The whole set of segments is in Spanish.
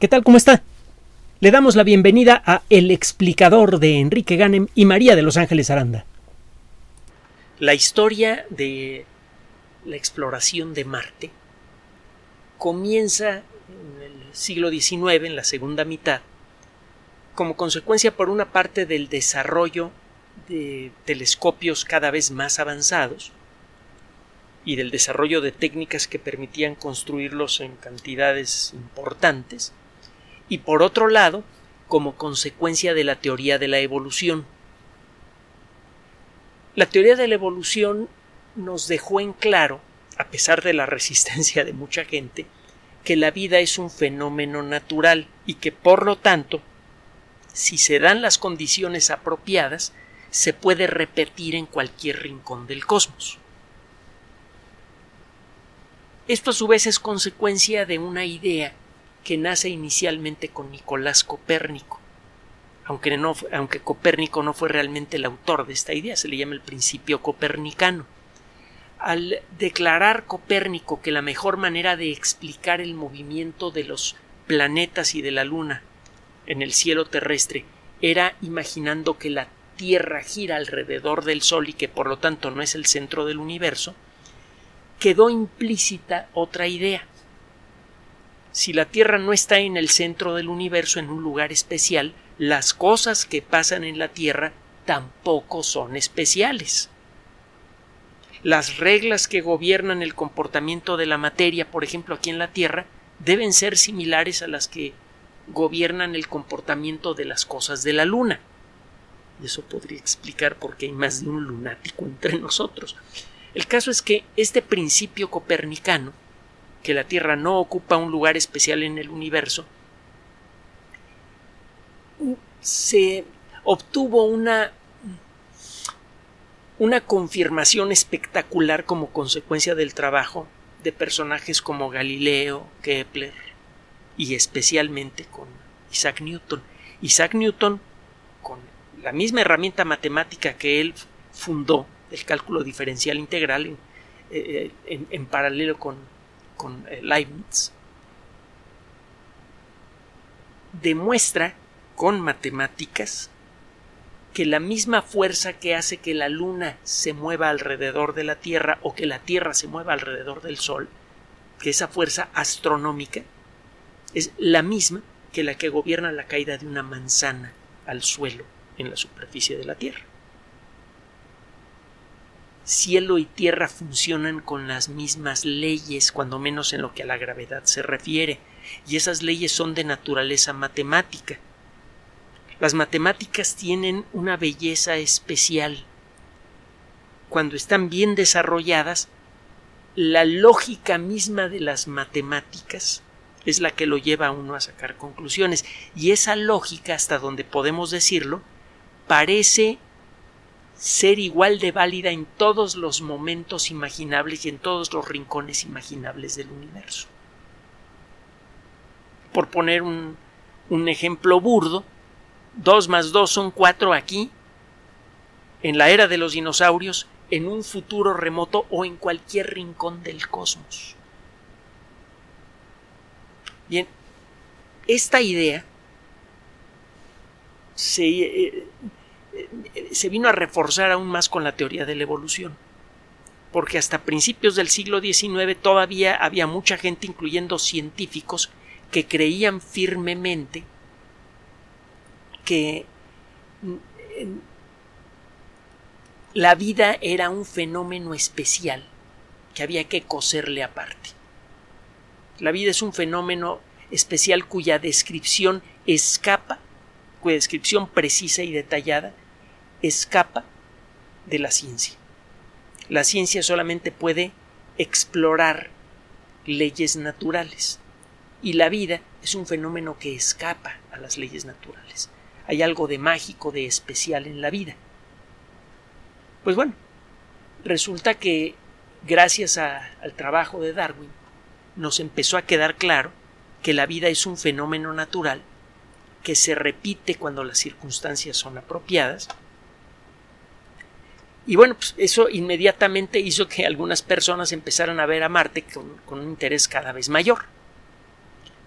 ¿Qué tal? ¿Cómo está? Le damos la bienvenida a El explicador de Enrique Ganem y María de Los Ángeles Aranda. La historia de la exploración de Marte comienza en el siglo XIX, en la segunda mitad, como consecuencia por una parte del desarrollo de telescopios cada vez más avanzados y del desarrollo de técnicas que permitían construirlos en cantidades importantes, y por otro lado, como consecuencia de la teoría de la evolución. La teoría de la evolución nos dejó en claro, a pesar de la resistencia de mucha gente, que la vida es un fenómeno natural y que por lo tanto, si se dan las condiciones apropiadas, se puede repetir en cualquier rincón del cosmos. Esto a su vez es consecuencia de una idea que nace inicialmente con Nicolás Copérnico. Aunque, no, aunque Copérnico no fue realmente el autor de esta idea, se le llama el principio copernicano. Al declarar Copérnico que la mejor manera de explicar el movimiento de los planetas y de la Luna en el cielo terrestre era imaginando que la Tierra gira alrededor del Sol y que por lo tanto no es el centro del universo, quedó implícita otra idea si la Tierra no está en el centro del universo, en un lugar especial, las cosas que pasan en la Tierra tampoco son especiales. Las reglas que gobiernan el comportamiento de la materia, por ejemplo, aquí en la Tierra, deben ser similares a las que gobiernan el comportamiento de las cosas de la Luna. Eso podría explicar por qué hay más de un lunático entre nosotros. El caso es que este principio copernicano que la Tierra no ocupa un lugar especial en el universo, se obtuvo una una confirmación espectacular como consecuencia del trabajo de personajes como Galileo, Kepler y especialmente con Isaac Newton. Isaac Newton, con la misma herramienta matemática que él fundó, el cálculo diferencial integral, en, eh, en paralelo con con eh, Leibniz, demuestra con matemáticas que la misma fuerza que hace que la Luna se mueva alrededor de la Tierra o que la Tierra se mueva alrededor del Sol, que esa fuerza astronómica es la misma que la que gobierna la caída de una manzana al suelo en la superficie de la Tierra cielo y tierra funcionan con las mismas leyes, cuando menos en lo que a la gravedad se refiere, y esas leyes son de naturaleza matemática. Las matemáticas tienen una belleza especial. Cuando están bien desarrolladas, la lógica misma de las matemáticas es la que lo lleva a uno a sacar conclusiones, y esa lógica, hasta donde podemos decirlo, parece ser igual de válida en todos los momentos imaginables y en todos los rincones imaginables del universo. Por poner un, ejemplo burdo, 2 más 2 son 4 aquí, en la era de los dinosaurios, en un futuro remoto o en cualquier rincón del cosmos. Bien, esta idea se, eh, se vino a reforzar aún más con la teoría de la evolución. Porque hasta principios del siglo XIX todavía había mucha gente, incluyendo científicos, que creían firmemente que la vida era un fenómeno especial que había que coserle aparte. La vida es un fenómeno especial cuya descripción escapa, cuya descripción precisa y detallada escapa de la ciencia. La ciencia solamente puede explorar leyes naturales y la vida es un fenómeno que escapa a las leyes naturales. Hay algo de mágico, de especial en la vida. Pues bueno, resulta que gracias al trabajo de Darwin nos empezó a quedar claro que la vida es un fenómeno natural que se repite cuando las circunstancias son apropiadas y bueno, pues eso inmediatamente hizo que algunas personas empezaran a ver a Marte con, un interés cada vez mayor.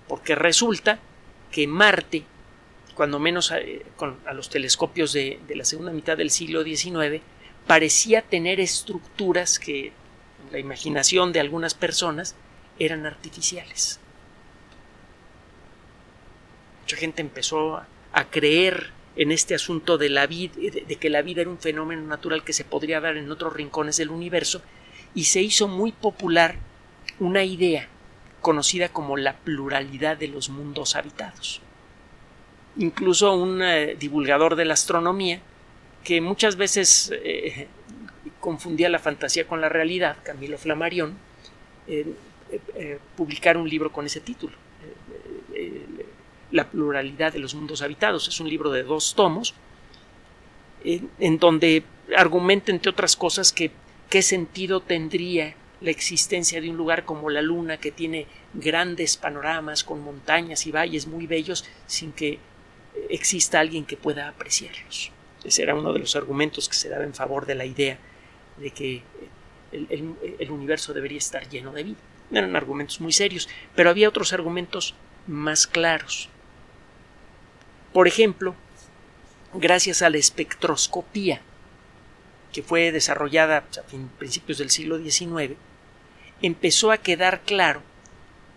Porque resulta que Marte, cuando menos a, eh, con, a los telescopios de, de, la segunda mitad del siglo XIX, parecía tener estructuras que en la imaginación de algunas personas eran artificiales. Mucha gente empezó a creer en este asunto de la vida, de, de que la vida era un fenómeno natural que se podría dar en otros rincones del universo, y se hizo muy popular una idea conocida como la pluralidad de los mundos habitados. Incluso un eh, divulgador de la astronomía, que muchas veces eh, confundía la fantasía con la realidad, Camilo Flammarion, eh, publicar un libro con ese título, La pluralidad de los mundos habitados. Es un libro de dos tomos, en donde argumenta, entre otras cosas, que qué sentido tendría la existencia de un lugar como la Luna que tiene grandes panoramas con montañas y valles muy bellos sin que exista alguien que pueda apreciarlos. Ese era uno de los argumentos que se daba en favor de la idea de que el, el, el universo debería estar lleno de vida. Eran argumentos muy serios, pero había otros argumentos más claros. Por ejemplo, gracias a la espectroscopía que fue desarrollada a principios del siglo XIX, empezó a quedar claro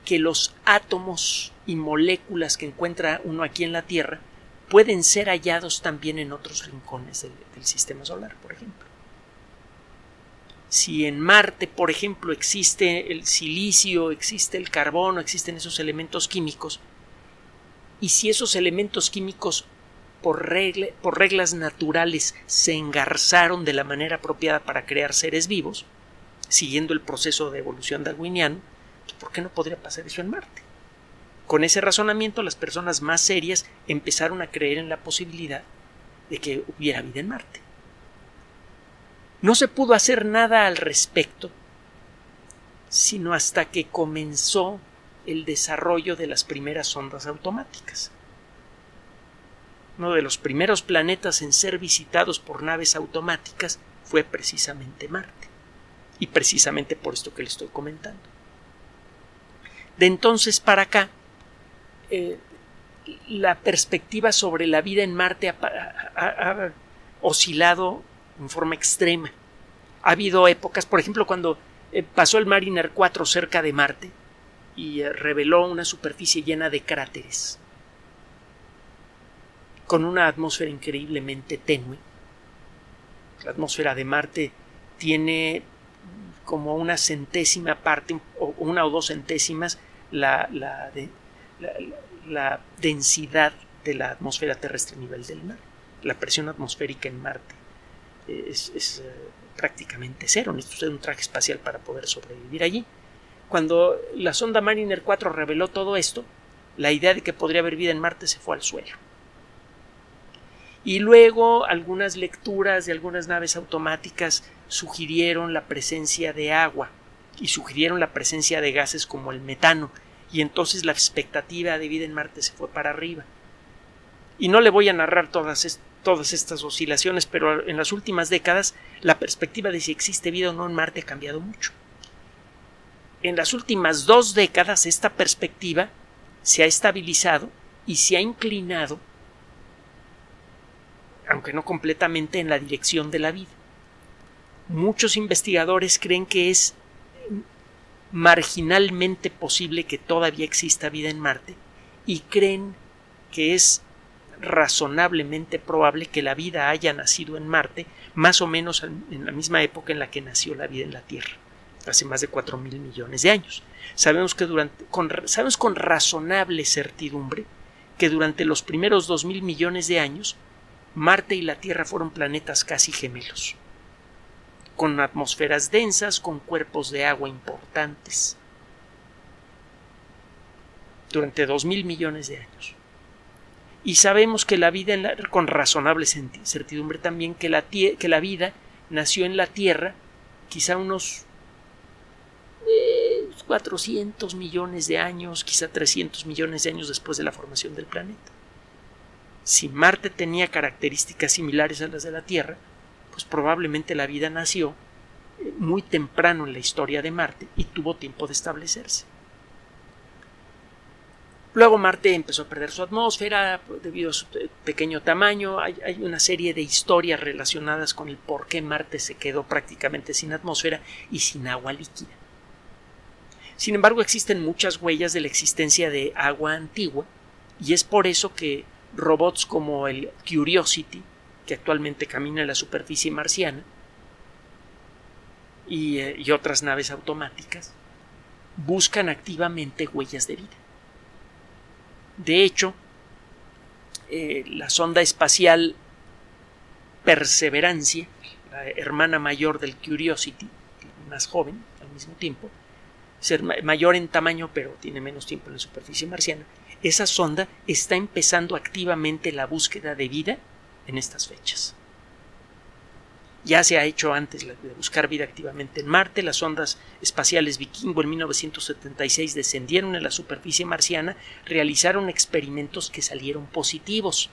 que los átomos y moléculas que encuentra uno aquí en la Tierra pueden ser hallados también en otros rincones del, del, sistema solar, por ejemplo. Si en Marte, por ejemplo, existe el silicio, existe el carbono, existen esos elementos químicos, y si esos elementos químicos por, por reglas naturales se engarzaron de la manera apropiada para crear seres vivos, siguiendo el proceso de evolución darwiniano, ¿por qué no podría pasar eso en Marte? Con ese razonamiento, las personas más serias empezaron a creer en la posibilidad de que hubiera vida en Marte. No se pudo hacer nada al respecto, sino hasta que comenzó el desarrollo de las primeras sondas automáticas. Uno de los primeros planetas en ser visitados por naves automáticas fue precisamente Marte. Y precisamente por esto que le estoy comentando. De entonces para acá, eh, la perspectiva sobre la vida en Marte ha, ha, ha, oscilado en forma extrema. Ha habido épocas, por ejemplo, cuando eh, pasó el Mariner 4 cerca de Marte y eh, reveló una superficie llena de cráteres con una atmósfera increíblemente tenue. La atmósfera de Marte tiene como una centésima parte, o una o dos centésimas, la, la, de, la, la densidad de la atmósfera terrestre a nivel del mar. La presión atmosférica en Marte es, es uh, prácticamente cero. Necesita un traje espacial para poder sobrevivir allí. Cuando la sonda Mariner 4 reveló todo esto, la idea de que podría haber vida en Marte se fue al suelo y luego algunas lecturas de algunas naves automáticas sugirieron la presencia de agua y sugirieron la presencia de gases como el metano y entonces la expectativa de vida en Marte se fue para arriba. Y no le voy a narrar todas, todas estas oscilaciones, pero en las últimas décadas la perspectiva de si existe vida o no en Marte ha cambiado mucho. En las últimas dos décadas esta perspectiva se ha estabilizado y se ha inclinado aunque no completamente en la dirección de la vida. Muchos investigadores creen que es marginalmente posible que todavía exista vida en Marte y creen que es razonablemente probable que la vida haya nacido en Marte más o menos en la misma época en la que nació la vida en la Tierra, hace más de cuatro mil millones de años. Sabemos que durante, con, sabemos con razonable certidumbre que durante los primeros dos mil millones de años Marte y la Tierra fueron planetas casi gemelos, con atmósferas densas, con cuerpos de agua importantes, durante dos mil millones de años. Y sabemos que la vida, con razonable certidumbre también, que la, que la vida nació en la Tierra quizá unos eh, 400 millones de años, quizá 300 millones de años después de la formación del planeta si Marte tenía características similares a las de la Tierra, pues probablemente la vida nació eh, muy temprano en la historia de Marte y tuvo tiempo de establecerse. Luego Marte empezó a perder su atmósfera debido a su pequeño tamaño. Hay, hay, una serie de historias relacionadas con el por qué Marte se quedó prácticamente sin atmósfera y sin agua líquida. Sin embargo, existen muchas huellas de la existencia de agua antigua y es por eso que robots como el Curiosity, que actualmente camina en la superficie marciana, y, eh, otras naves automáticas, buscan activamente huellas de vida. De hecho, eh, la sonda espacial Perseverancia, la hermana mayor del Curiosity, más joven al mismo tiempo, ser mayor en tamaño pero tiene menos tiempo en la superficie marciana, esa sonda está empezando activamente la búsqueda de vida en estas fechas. Ya se ha hecho antes de buscar vida activamente en Marte. Las ondas espaciales Vikingo en 1976 descendieron en la superficie marciana, realizaron experimentos que salieron positivos.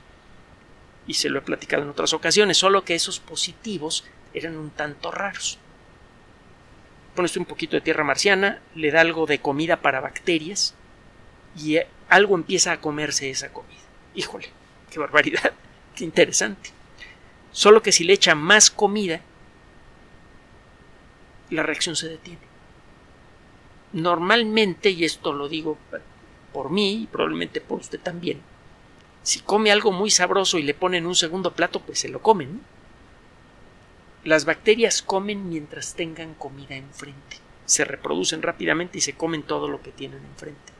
Y se lo he platicado en otras ocasiones, solo que esos positivos eran un tanto raros. Pones un poquito de tierra marciana, le da algo de comida para bacterias y eh, algo empieza a comerse esa comida. Híjole, qué barbaridad, qué interesante. Solo que si le echa más comida, la reacción se detiene. Normalmente, y esto lo digo por mí y probablemente por usted también, si come algo muy sabroso y le ponen un segundo plato, pues se lo comen. Las bacterias comen mientras tengan comida enfrente. Se reproducen rápidamente y se comen todo lo que tienen enfrente.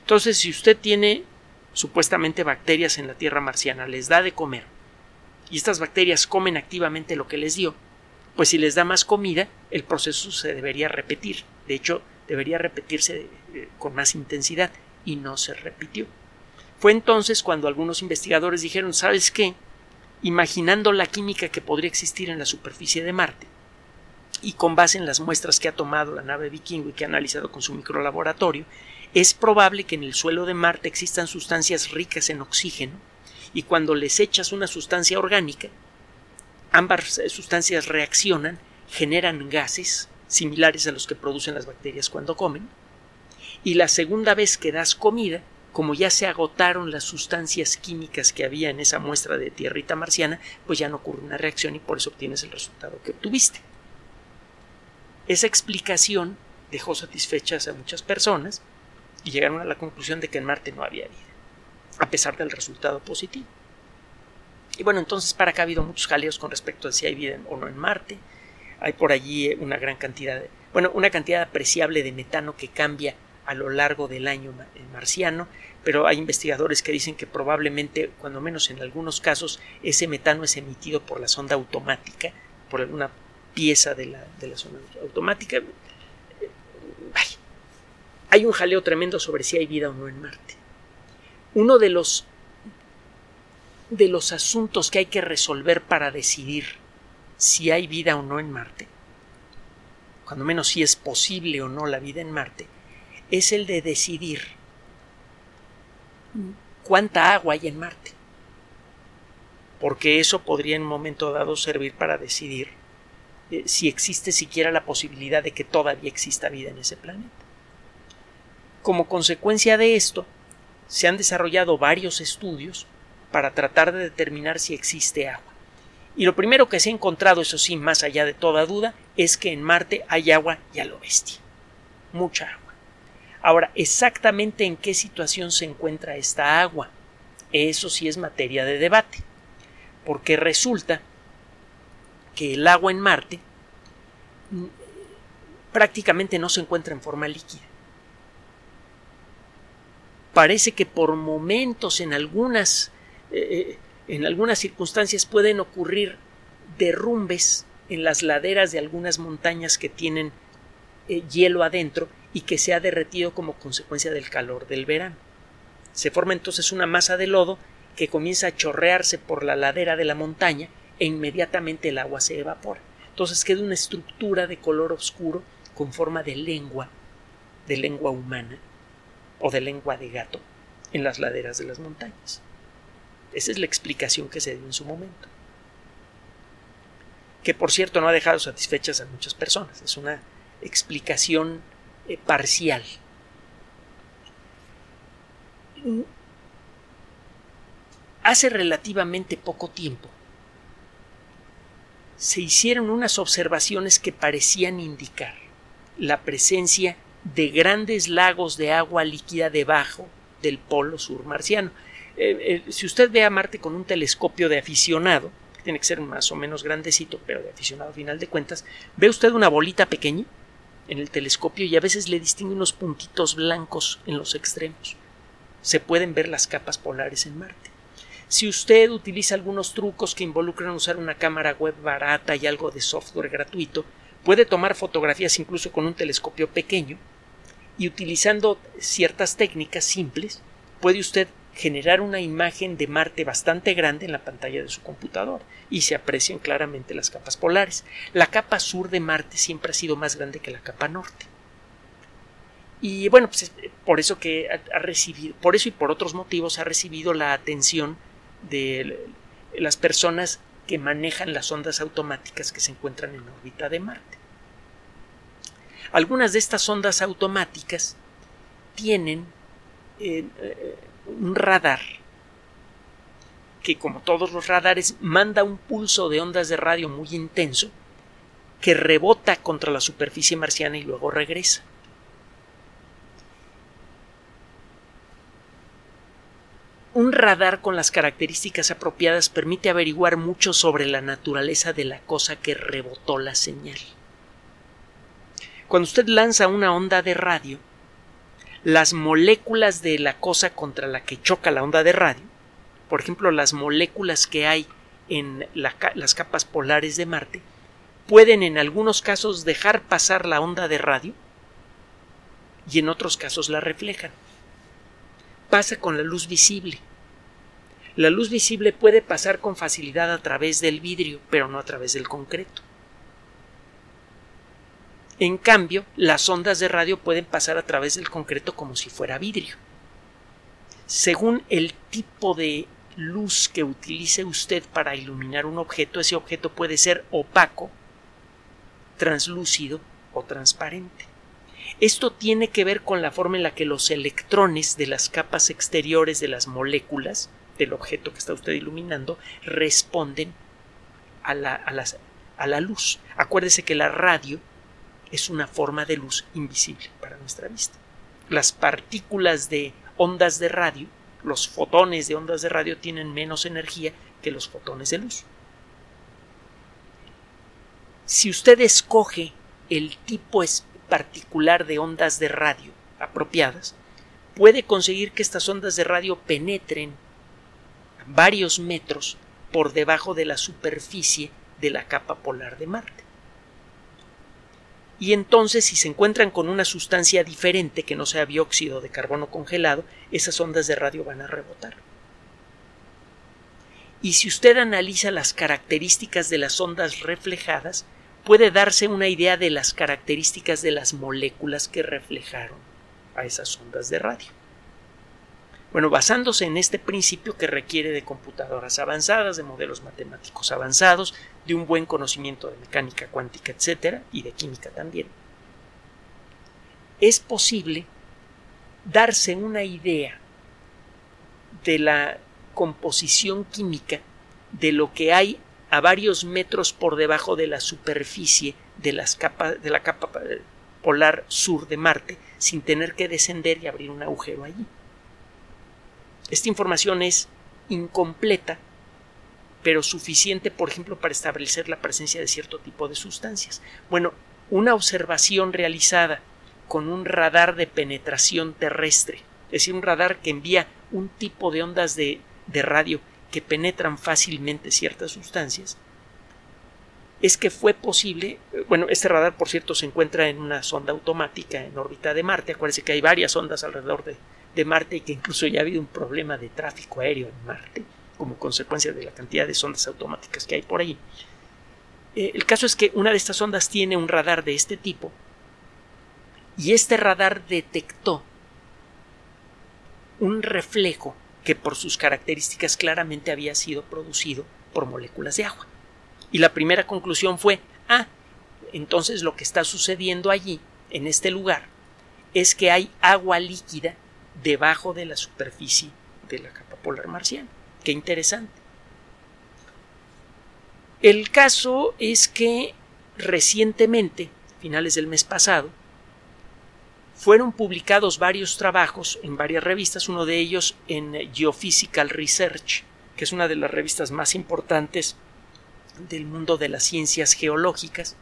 Entonces, si usted tiene supuestamente bacterias en la Tierra marciana, les da de comer y estas bacterias comen activamente lo que les dio, pues si les da más comida, el proceso se debería repetir. De hecho, debería repetirse eh, con más intensidad y no se repitió. Fue entonces cuando algunos investigadores dijeron, ¿sabes qué? Imaginando la química que podría existir en la superficie de Marte, y con base en las muestras que ha tomado la nave Vikingo y que ha analizado con su microlaboratorio, es probable que en el suelo de Marte existan sustancias ricas en oxígeno y cuando les echas una sustancia orgánica, ambas sustancias reaccionan, generan gases similares a los que producen las bacterias cuando comen, y la segunda vez que das comida, como ya se agotaron las sustancias químicas que había en esa muestra de tierrita marciana, pues ya no ocurre una reacción y por eso obtienes el resultado que obtuviste. Esa explicación dejó satisfechas a muchas personas y llegaron a la conclusión de que en Marte no había vida a pesar del resultado positivo. Y bueno, entonces para acá ha habido muchos jaleos con respecto a si hay vida o no en Marte. Hay por allí eh, una gran cantidad de, bueno, una cantidad apreciable de metano que cambia a lo largo del año marciano, pero hay investigadores que dicen que probablemente, cuando menos en algunos casos, ese metano es emitido por la sonda automática, por alguna pieza de la, de la sonda automática. hay un jaleo tremendo sobre si hay vida o no en Marte uno de los de los asuntos que hay que resolver para decidir si hay vida o no en Marte, cuando menos si es posible o no la vida en Marte, es el de decidir cuánta agua hay en Marte. Porque eso podría en un momento dado servir para decidir eh, si existe siquiera la posibilidad de que todavía exista vida en ese planeta. Como consecuencia de esto, se han desarrollado varios estudios para tratar de determinar si existe agua. Y lo primero que se ha encontrado, eso sí, más allá de toda duda, es que en Marte hay agua y a lo bestia. Mucha agua. Ahora, exactamente en qué situación se encuentra esta agua, eso sí es materia de debate, porque resulta que el agua en Marte prácticamente no se encuentra en forma líquida. Parece que por momentos en algunas eh, en algunas circunstancias pueden ocurrir derrumbes en las laderas de algunas montañas que tienen eh, hielo adentro y que se ha derretido como consecuencia del calor del verano. Se forma entonces una masa de lodo que comienza a chorrearse por la ladera de la montaña e inmediatamente el agua se evapora. Entonces queda una estructura de color oscuro con forma de lengua, de lengua humana, o de lengua de gato en las laderas de las montañas. Esa es la explicación que se dio en su momento. Que por cierto no ha dejado satisfechas a muchas personas. Es una explicación eh, parcial. hace relativamente poco tiempo se hicieron unas observaciones que parecían indicar la presencia de grandes lagos de agua líquida debajo del polo sur marciano. Eh, eh, si usted ve a Marte con un telescopio de aficionado, tiene que ser más o menos grandecito, pero de aficionado a final de cuentas, ve usted una bolita pequeña en el telescopio y a veces le distingue unos puntitos blancos en los extremos. Se pueden ver las capas polares en Marte. Si usted utiliza algunos trucos que involucran usar una cámara web barata y algo de software gratuito, puede tomar fotografías incluso con un telescopio pequeño y utilizando ciertas técnicas simples puede usted generar una imagen de Marte bastante grande en la pantalla de su computador y se aprecian claramente las capas polares. La capa sur de Marte siempre ha sido más grande que la capa norte. Y bueno, pues por eso que ha recibido, por eso y por otros motivos ha recibido la atención de las personas que manejan las ondas automáticas que se encuentran en órbita de Marte. Algunas de estas ondas automáticas tienen eh, eh, un radar que como todos los radares manda un pulso de ondas de radio muy intenso que rebota contra la superficie marciana y luego regresa. Un radar con las características apropiadas permite averiguar mucho sobre la naturaleza de la cosa que rebotó la señal. Cuando usted lanza una onda de radio, las moléculas de la cosa contra la que choca la onda de radio, por ejemplo, las moléculas que hay en las capas polares de Marte, pueden en algunos casos dejar pasar la onda de radio y en otros casos la reflejan. Pasa con la luz visible. La luz visible puede pasar con facilidad a través del vidrio, pero no a través del concreto. En cambio, las ondas de radio pueden pasar a través del concreto como si fuera vidrio. Según el tipo de luz que utilice usted para iluminar un objeto, ese objeto puede ser opaco, translúcido o transparente. Esto tiene que ver con la forma en la que los electrones de las capas exteriores de las moléculas del objeto que está usted iluminando responden a la, a la luz. Acuérdese que la radio es una forma de luz invisible para nuestra vista. Las partículas de ondas de radio, los fotones de ondas de radio tienen menos energía que los fotones de luz. Si usted escoge el tipo particular de ondas de radio apropiadas, puede conseguir que estas ondas de radio penetren varios metros por debajo de la superficie de la capa polar de Marte y entonces si se encuentran con una sustancia diferente que no sea dióxido de carbono congelado, esas ondas de radio van a rebotar. Y si usted analiza las características de las ondas reflejadas, puede darse una idea de las características de las moléculas que reflejaron a esas ondas de radio. Bueno, basándose en este principio que requiere de computadoras avanzadas, de modelos matemáticos avanzados, de un buen conocimiento de mecánica cuántica, etcétera, y de química también, es posible darse una idea de la composición química de lo que hay a varios metros por debajo de la superficie de, las capas, de la capa polar sur de Marte sin tener que descender y abrir un agujero allí. Esta información es incompleta, pero suficiente, por ejemplo, para establecer la presencia de cierto tipo de sustancias. Bueno, una observación realizada con un radar de penetración terrestre, es decir, un radar que envía un tipo de ondas de, de radio que penetran fácilmente ciertas sustancias, es que fue posible, bueno, este radar por cierto se encuentra en una sonda automática en órbita de Marte, acuérdense que hay varias ondas alrededor de, de Marte y que incluso ya ha habido un problema de tráfico aéreo en Marte como consecuencia de la cantidad de sondas automáticas que hay por ahí. Eh, el caso es que una de estas ondas tiene un radar de este tipo y este radar detectó un reflejo que por sus características claramente había sido producido por moléculas de agua. Y la primera conclusión fue, ah, entonces lo que está sucediendo allí, en este lugar, es que hay agua líquida debajo de la superficie de la capa polar marciana. Qué interesante. El caso es que recientemente, finales del mes pasado, fueron publicados varios trabajos en varias revistas, uno de ellos en Geophysical Research, que es una de las revistas más importantes del mundo de las ciencias geológicas.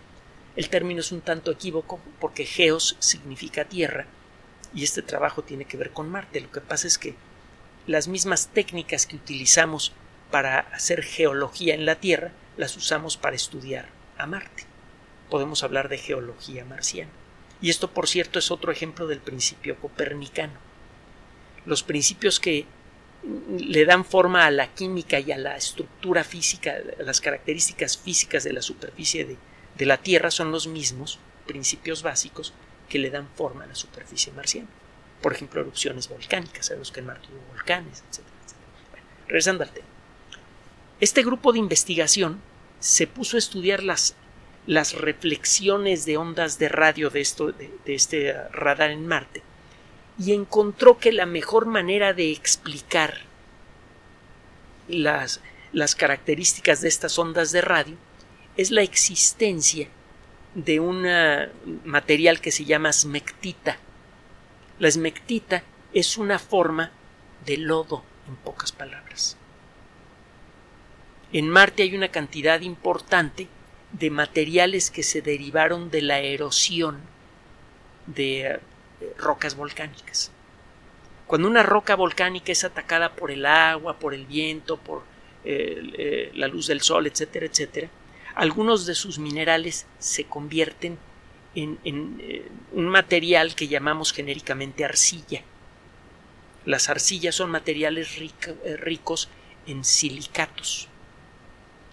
El término es un tanto equívoco porque geos significa tierra y este trabajo tiene que ver con Marte. Lo que pasa es que las mismas técnicas que utilizamos para hacer geología en la Tierra las usamos para estudiar a Marte. Podemos hablar de geología marciana. Y esto, por cierto, es otro ejemplo del principio copernicano. Los principios que le dan forma a la química y a la estructura física, a las características físicas de la superficie de, de la Tierra son los mismos principios básicos que le dan forma a la superficie marciana. Por ejemplo, erupciones volcánicas, sabemos que en Marte hubo volcanes, etc. regresando al tema. Este grupo de investigación se puso a estudiar las, las reflexiones de ondas de radio de, esto, de, este radar en Marte y encontró que la mejor manera de explicar las, las características de estas ondas de radio es la existencia de un material que se llama smectita. La smectita es una forma de lodo, en pocas palabras. En Marte hay una cantidad importante de materiales que se derivaron de la erosión de eh, rocas volcánicas. Cuando una roca volcánica es atacada por el agua, por el viento, por eh, eh, la luz del sol, etcétera, etcétera, algunos de sus minerales se convierten en, un material que llamamos genéricamente arcilla. Las arcillas son materiales ricos en silicatos.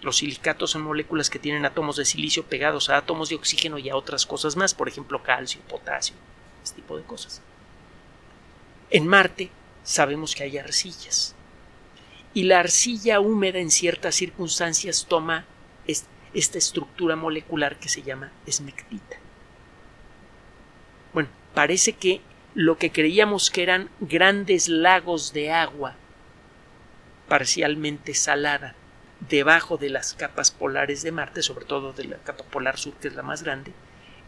Los silicatos son moléculas que tienen átomos de silicio pegados a átomos de oxígeno y a otras cosas más, por ejemplo calcio, potasio, este tipo de cosas. En Marte sabemos que hay arcillas. Y la arcilla húmeda en ciertas circunstancias toma esta estructura molecular que se llama esmectita. Bueno, parece que lo que creíamos que eran grandes lagos de agua parcialmente salada debajo de las capas polares de Marte, sobre todo de la capa polar sur, que es la más grande,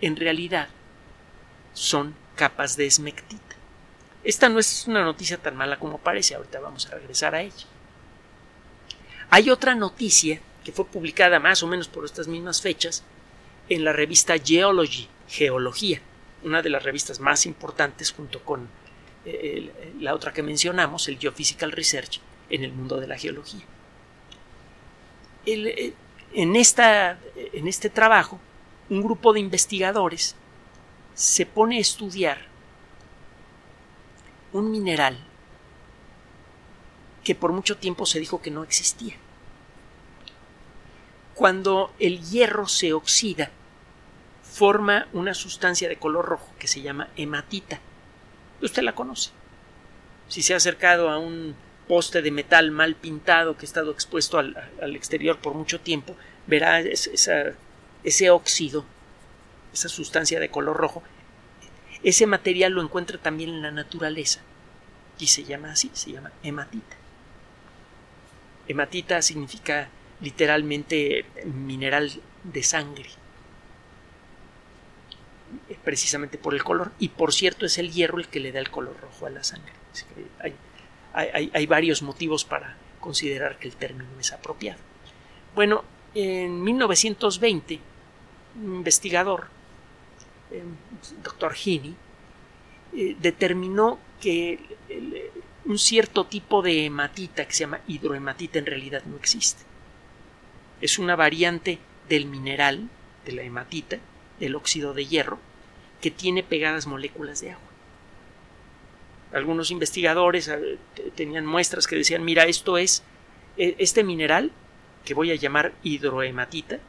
en realidad son capas de esmectita. Esta no es una noticia tan mala como parece, ahorita vamos a regresar a ella. Hay otra noticia que fue publicada más o menos por estas mismas fechas en la revista Geology, Geología, una de las revistas más importantes junto con eh, la otra que mencionamos, el Geophysical Research, en el mundo de la geología. Eh, en, esta, en este trabajo, un grupo de investigadores se pone a estudiar un mineral que por mucho tiempo se dijo que no existía. Cuando el hierro se oxida, forma una sustancia de color rojo que se llama hematita. Usted la conoce. Si se ha acercado a un poste de metal mal pintado que ha estado expuesto al, exterior por mucho tiempo, verá ese óxido, esa sustancia de color rojo. Ese material lo encuentra también en la naturaleza y se llama así, se llama hematita. Hematita significa literalmente mineral de sangre precisamente por el color y por cierto es el hierro el que le da el color rojo a la sangre hay, hay, varios motivos para considerar que el término es apropiado. Bueno, en 1920, un investigador, eh, doctor Heaney, eh, determinó que un cierto tipo de hematita que se llama hidrohematita en realidad no existe. Es una variante del mineral, de la hematita, del óxido de hierro, que tiene pegadas moléculas de agua algunos investigadores eh, tenían muestras que decían, mira, esto es e, este mineral que voy a llamar hidrohematita.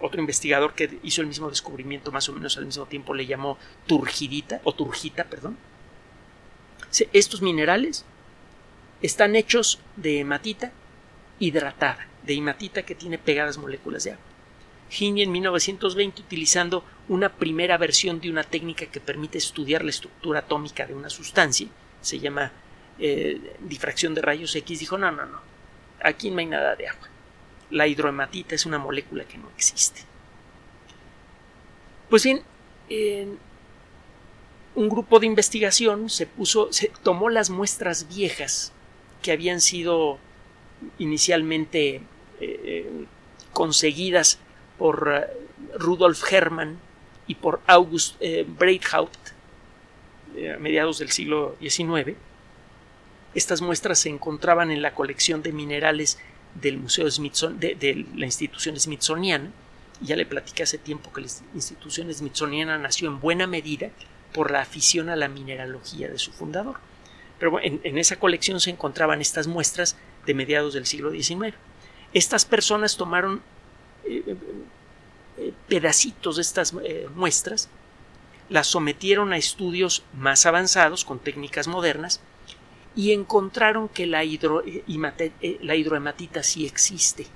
otro investigador que hizo el mismo descubrimiento más o menos al mismo tiempo le llamó turgidita o turgita, perdón. Estos minerales están hechos de hematita hidratada, de hematita que tiene pegadas moléculas de agua. Heaney en 1920 utilizando una primera versión de una técnica que permite estudiar la estructura atómica de una sustancia, se llama eh, difracción de rayos X, dijo no, no, no, aquí no hay nada de agua. La hidrohematita es una molécula que no existe. Pues bien, un grupo de investigación se puso, se tomó las muestras viejas que habían sido inicialmente eh, conseguidas por eh, Rudolf Hermann y por August eh, Breithaupt a mediados del siglo XIX. Estas muestras se encontraban en la colección de minerales del Museo Smithson, de, la institución Smithsoniana. Ya le platicé hace tiempo que la institución Smithsoniana nació en buena medida por la afición a la mineralogía de su fundador. Pero en esa colección se encontraban estas muestras de mediados del siglo XIX. Estas personas tomaron eh, eh, pedacitos de estas eh, muestras, las sometieron a estudios más avanzados con técnicas modernas y encontraron que la, la hidrohematita sí existe.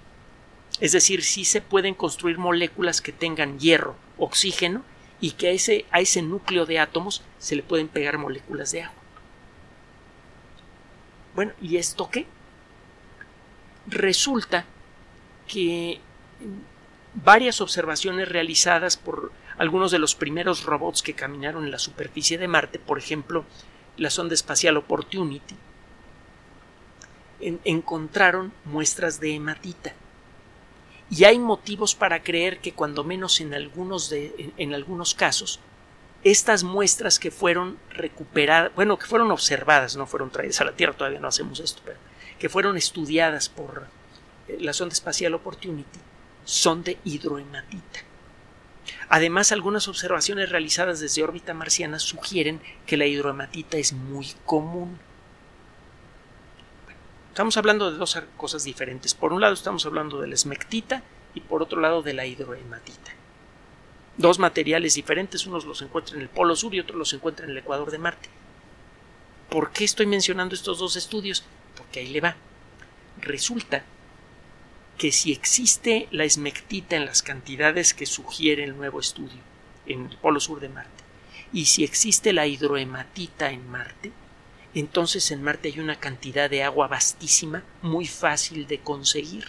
Es decir, sí se pueden construir moléculas que tengan hierro, oxígeno y que a ese, a ese núcleo de átomos se le pueden pegar moléculas de agua. Bueno, ¿y esto qué? Resulta que varias observaciones realizadas por algunos de los primeros robots que caminaron en la superficie de Marte, por ejemplo, la sonda espacial Opportunity, encontraron muestras de hematita. Y hay motivos para creer que cuando menos en algunos, de, en, algunos casos, estas muestras que fueron recuperadas, bueno, que fueron observadas, no fueron traídas a la Tierra, todavía no hacemos esto, pero que fueron estudiadas por eh, la sonda espacial Opportunity, son de hidrohematita. Además, algunas observaciones realizadas desde órbita marciana sugieren que la hidrohematita es muy común. Estamos hablando de dos cosas diferentes. Por un lado estamos hablando de la esmectita y por otro lado de la hidrohematita. Dos materiales diferentes, unos los encuentran en el Polo Sur y otros los encuentran en el Ecuador de Marte. ¿Por qué estoy mencionando estos dos estudios? Porque ahí le va. Resulta que si existe la esmectita en las cantidades que sugiere el nuevo estudio en el polo sur de Marte, y si existe la hidrohematita en Marte, entonces en Marte hay una cantidad de agua vastísima muy fácil de conseguir.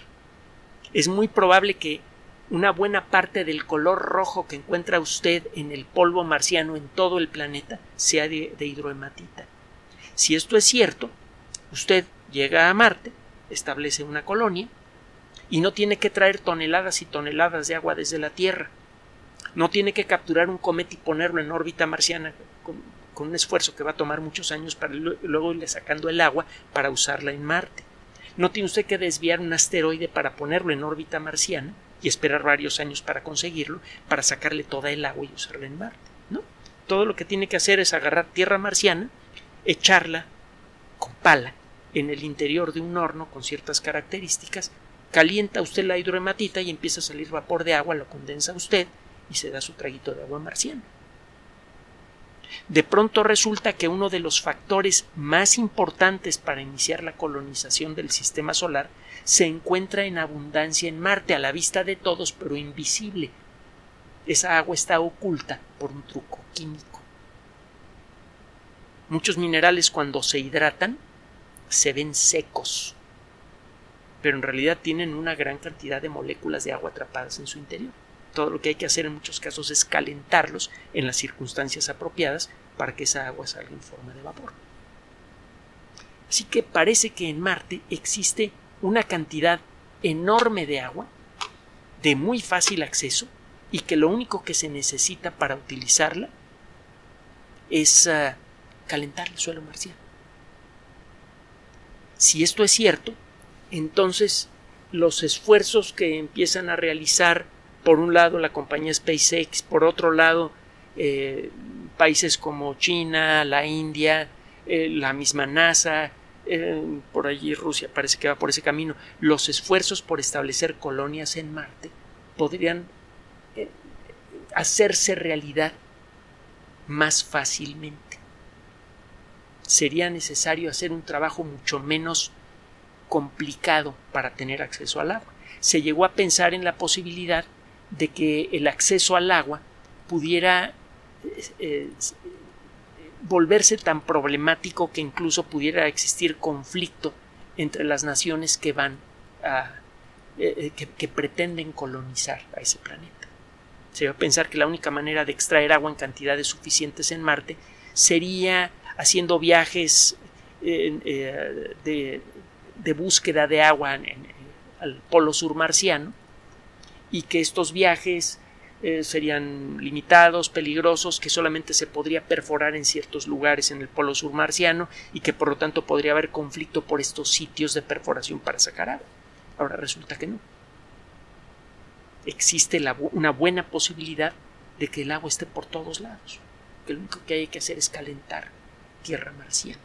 Es muy probable que una buena parte del color rojo que encuentra usted en el polvo marciano en todo el planeta sea de, de hidrohematita. Si esto es cierto, usted llega a Marte, establece una colonia, y no tiene que traer toneladas y toneladas de agua desde la Tierra. No tiene que capturar un cometa y ponerlo en órbita marciana con, un esfuerzo que va a tomar muchos años para luego irle sacando el agua para usarla en Marte. No tiene usted que desviar un asteroide para ponerlo en órbita marciana y esperar varios años para conseguirlo, para sacarle toda el agua y usarla en Marte. ¿no? Todo lo que tiene que hacer es agarrar tierra marciana, echarla con pala en el interior de un horno con ciertas características, calienta usted la hidrohematita y empieza a salir vapor de agua, lo condensa usted y se da su traguito de agua marciana. De pronto resulta que uno de los factores más importantes para iniciar la colonización del sistema solar se encuentra en abundancia en Marte, a la vista de todos, pero invisible. Esa agua está oculta por un truco químico. Muchos minerales cuando se hidratan se ven secos, pero en realidad tienen una gran cantidad de moléculas de agua atrapadas en su interior. Todo lo que hay que hacer en muchos casos es calentarlos en las circunstancias apropiadas para que esa agua salga en forma de vapor. Así que parece que en Marte existe una cantidad enorme de agua, de muy fácil acceso, y que lo único que se necesita para utilizarla es ah, calentar el suelo marciano. Si esto es cierto, entonces los esfuerzos que empiezan a realizar por un lado la compañía SpaceX, por otro lado eh, países como China, la India, eh, la misma NASA, eh, por allí Rusia parece que va por ese camino, los esfuerzos por establecer colonias en Marte podrían hacerse realidad más fácilmente. Sería necesario hacer un trabajo mucho menos complicado para tener acceso al agua. Se llegó a pensar en la posibilidad de que el acceso al agua pudiera eh, volverse tan problemático que incluso pudiera existir conflicto entre las naciones que van a eh, que, que, pretenden colonizar a ese planeta. Se va a pensar que la única manera de extraer agua en cantidades suficientes en Marte sería haciendo viajes eh, de, búsqueda de agua al polo sur marciano y que estos viajes eh, serían limitados, peligrosos, que solamente se podría perforar en ciertos lugares en el polo sur marciano y que por lo tanto podría haber conflicto por estos sitios de perforación para sacar agua. Ahora resulta que no. Existe una buena posibilidad de que el agua esté por todos lados, que lo único que hay que hacer es calentar tierra marciana.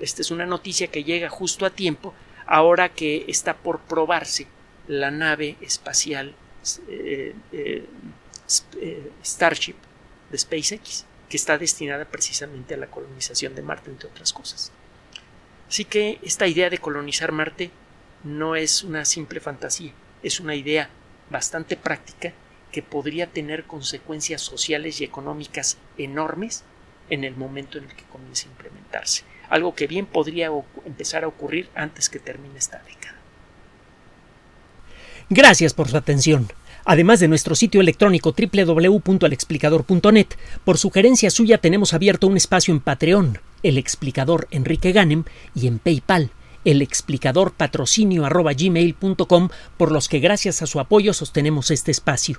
Esta es una noticia que llega justo a tiempo ahora que está por probarse la nave espacial eh, eh, eh, Starship de SpaceX, que está destinada precisamente a la colonización de Marte, entre otras cosas. Así que esta idea de colonizar Marte no es una simple fantasía, es una idea bastante práctica que podría tener consecuencias sociales y económicas enormes en el momento en el que comience a implementarse algo que bien podría empezar a ocurrir antes que termine esta década. Gracias por su atención. Además de nuestro sitio electrónico www.alexplicador.net, por sugerencia suya tenemos abierto un espacio en Patreon, el explicador Enrique Ganem, y en PayPal, el explicador patrocinio por los que gracias a su apoyo sostenemos este espacio.